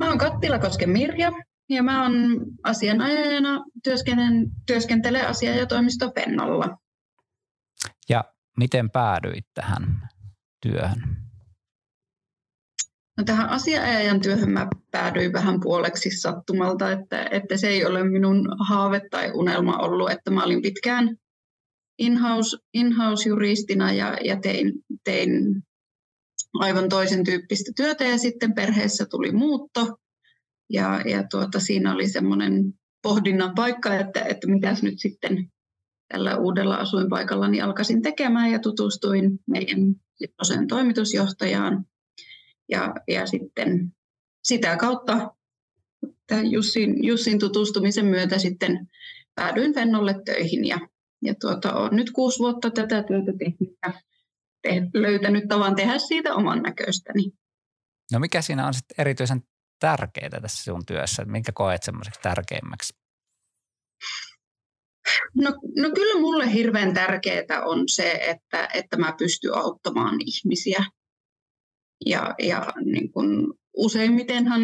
Mä oon Kattilakosken Mirja ja mä oon asianajajana työskentelen, työskentelen asia- ja toimisto Pennolla. Ja miten päädyit tähän työhön? No tähän asianajajan työhön mä päädyin vähän puoleksi sattumalta, että, että se ei ole minun haave tai unelma ollut, että mä olin pitkään in-house, in-house-juristina ja, ja tein, tein aivan toisen tyyppistä työtä. Ja sitten perheessä tuli muutto. Ja, ja tuota, siinä oli semmoinen pohdinnan paikka, että, että mitäs nyt sitten tällä uudella asuinpaikallani alkaisin tekemään. Ja tutustuin meidän silloiseen toimitusjohtajaan. Ja, ja sitten sitä kautta Jussin, Jussin tutustumisen myötä sitten päädyin Vennolle töihin. Ja, ja tuota, olen nyt kuusi vuotta tätä työtä tehnyt te, löytänyt tavan tehdä siitä oman näköistäni. No mikä siinä on sitten erityisen tärkeää tässä sun työssä? Minkä koet semmoiseksi tärkeimmäksi? No, no kyllä mulle hirveän tärkeää on se, että, että mä pystyn auttamaan ihmisiä. Ja, ja niin kun useimmitenhan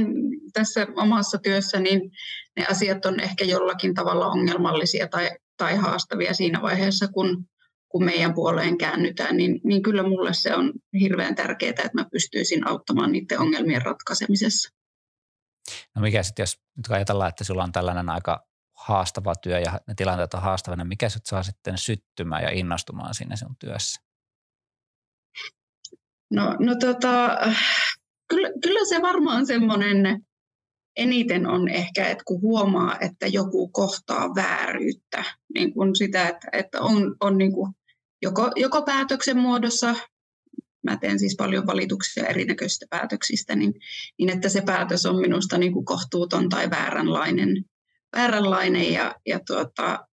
tässä omassa työssä niin ne asiat on ehkä jollakin tavalla ongelmallisia tai, tai haastavia siinä vaiheessa, kun, kun meidän puoleen käännytään, niin, niin kyllä mulle se on hirveän tärkeää, että mä pystyisin auttamaan niiden ongelmien ratkaisemisessa. No mikä sitten, jos nyt ajatellaan, että sulla on tällainen aika haastava työ ja ne tilanteet on haastavia, niin mikä sut saa sitten syttymään ja innostumaan sinne sun työssä? No, no tota, kyllä, kyllä se varmaan semmoinen eniten on ehkä, että kun huomaa, että joku kohtaa vääryyttä, niin kuin sitä, että, että on, on niin kuin joko, joko päätöksen muodossa mä teen siis paljon valituksia erinäköisistä päätöksistä, niin, niin että se päätös on minusta niin kuin kohtuuton tai vääränlainen, vääränlainen ja, ja tuota,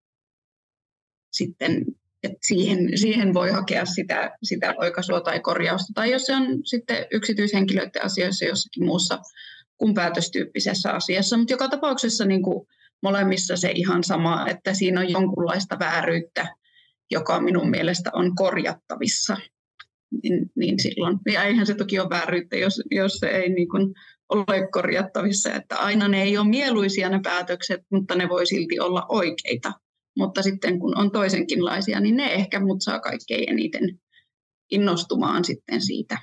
sitten että siihen, siihen voi hakea sitä, sitä oikaisua tai korjausta. Tai jos se on sitten yksityishenkilöiden asioissa jossakin muussa kuin päätöstyyppisessä asiassa. Mutta joka tapauksessa niin kuin molemmissa se ihan sama, että siinä on jonkunlaista vääryyttä, joka minun mielestä on korjattavissa niin, niin silloin, ja eihän se toki ole vääryyttä, jos, jos se ei niin kuin ole korjattavissa, että aina ne ei ole mieluisia ne päätökset, mutta ne voi silti olla oikeita. Mutta sitten kun on toisenkinlaisia, niin ne ehkä mut saa kaikkein eniten innostumaan sitten siitä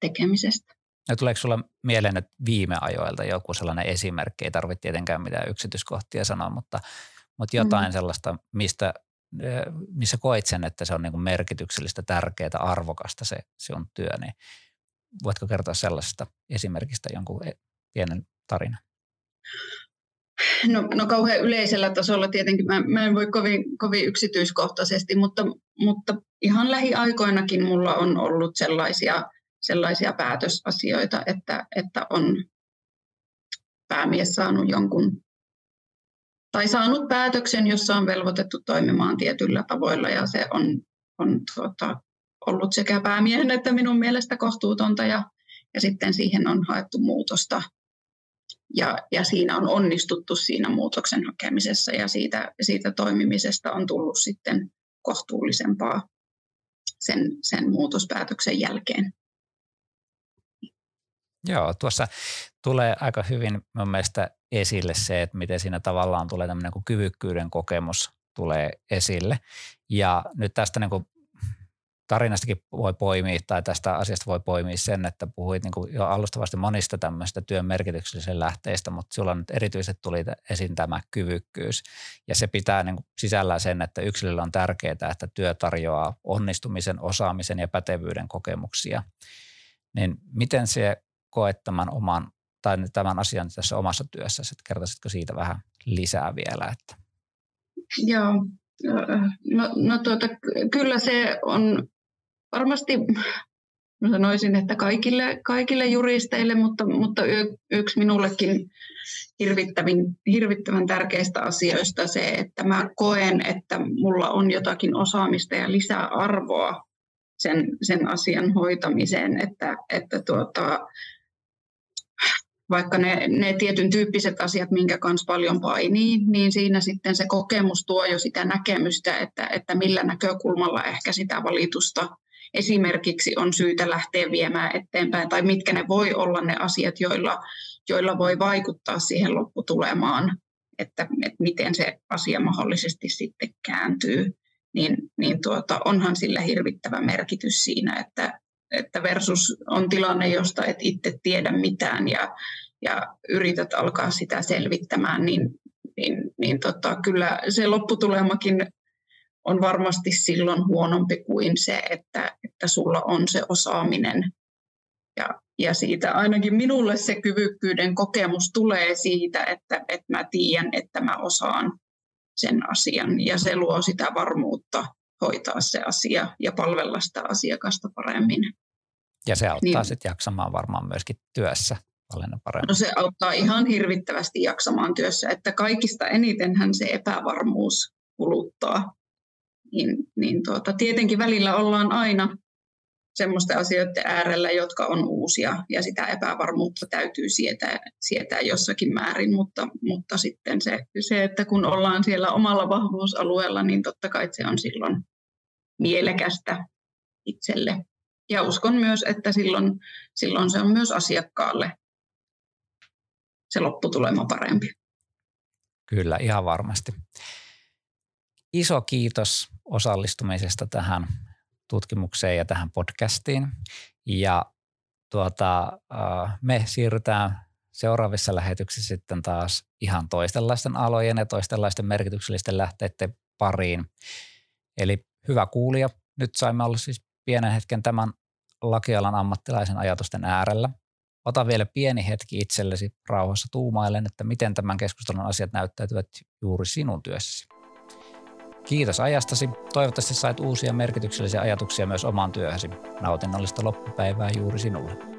tekemisestä. Ja tuleeko sinulla mieleen että viime ajoilta joku sellainen esimerkki, ei tarvitse tietenkään mitään yksityiskohtia sanoa, mutta, mutta jotain mm. sellaista, mistä missä koit sen, että se on niin merkityksellistä, tärkeää, arvokasta se sinun työ, niin voitko kertoa sellaisesta esimerkistä jonkun e, pienen tarinan? No, no kauhean yleisellä tasolla tietenkin, mä, mä en voi kovin, kovin yksityiskohtaisesti, mutta, mutta ihan lähiaikoinakin mulla on ollut sellaisia, sellaisia päätösasioita, että, että on päämies saanut jonkun tai saanut päätöksen, jossa on velvoitettu toimimaan tietyllä tavoilla ja se on, on tuota, ollut sekä päämiehen että minun mielestä kohtuutonta ja, ja sitten siihen on haettu muutosta ja, ja siinä on onnistuttu siinä muutoksen hakemisessa ja siitä, siitä toimimisesta on tullut sitten kohtuullisempaa sen, sen muutospäätöksen jälkeen. Joo, tuossa tulee aika hyvin mun mielestä esille se, että miten siinä tavallaan tulee tämmöinen kuin kyvykkyyden kokemus tulee esille. Ja nyt tästä niin kuin tarinastakin voi poimia tai tästä asiasta voi poimia sen, että puhuit niin kuin jo alustavasti monista tämmöistä työn merkityksellisen lähteistä, mutta sulla nyt erityisesti tuli esiin tämä kyvykkyys. Ja se pitää niin kuin sisällään sen, että yksilöllä on tärkeää, että työ tarjoaa onnistumisen, osaamisen ja pätevyyden kokemuksia. Niin miten se koet tämän oman tai tämän asian tässä omassa työssä, että kertoisitko siitä vähän lisää vielä? Että. Joo, no, no tuota, kyllä se on varmasti mä sanoisin, että kaikille, kaikille juristeille, mutta, mutta yksi minullekin hirvittävin, hirvittävän tärkeistä asioista se, että mä koen, että mulla on jotakin osaamista ja lisää arvoa sen, sen asian hoitamiseen, että, että tuota, vaikka ne, ne tietyn tyyppiset asiat, minkä kanssa paljon painii, niin siinä sitten se kokemus tuo jo sitä näkemystä, että, että millä näkökulmalla ehkä sitä valitusta esimerkiksi on syytä lähteä viemään eteenpäin, tai mitkä ne voi olla ne asiat, joilla, joilla voi vaikuttaa siihen lopputulemaan, että, että miten se asia mahdollisesti sitten kääntyy, niin, niin tuota, onhan sillä hirvittävä merkitys siinä, että, että versus on tilanne, josta et itse tiedä mitään ja, ja yrität alkaa sitä selvittämään, niin, niin, niin tota, kyllä se lopputulemakin on varmasti silloin huonompi kuin se, että, että sulla on se osaaminen. Ja, ja siitä ainakin minulle se kyvykkyyden kokemus tulee siitä, että, että mä tiedän, että mä osaan sen asian ja se luo sitä varmuutta hoitaa se asia ja palvella sitä asiakasta paremmin. Ja se auttaa niin. sitten jaksamaan varmaan myöskin työssä paljon paremmin. No se auttaa ihan hirvittävästi jaksamaan työssä, että kaikista enitenhän se epävarmuus kuluttaa niin, niin tuota, tietenkin välillä ollaan aina semmoisten asioiden äärellä, jotka on uusia ja sitä epävarmuutta täytyy sietää, sietää jossakin määrin, mutta, mutta sitten se, se, että kun ollaan siellä omalla vahvuusalueella, niin totta kai se on silloin mielekästä itselle. Ja uskon myös, että silloin, silloin se on myös asiakkaalle se lopputulema parempi. Kyllä, ihan varmasti. Iso kiitos osallistumisesta tähän tutkimukseen ja tähän podcastiin. Ja tuota, me siirrytään seuraavissa lähetyksissä sitten taas ihan toistenlaisten alojen ja toistenlaisten merkityksellisten lähteiden pariin. Eli hyvä kuulija, nyt saimme olla siis pienen hetken tämän lakialan ammattilaisen ajatusten äärellä. Ota vielä pieni hetki itsellesi rauhassa tuumailen, että miten tämän keskustelun asiat näyttäytyvät juuri sinun työssäsi. Kiitos ajastasi. Toivottavasti sait uusia merkityksellisiä ajatuksia myös omaan työhösi. Nautinnollista loppupäivää juuri sinulle.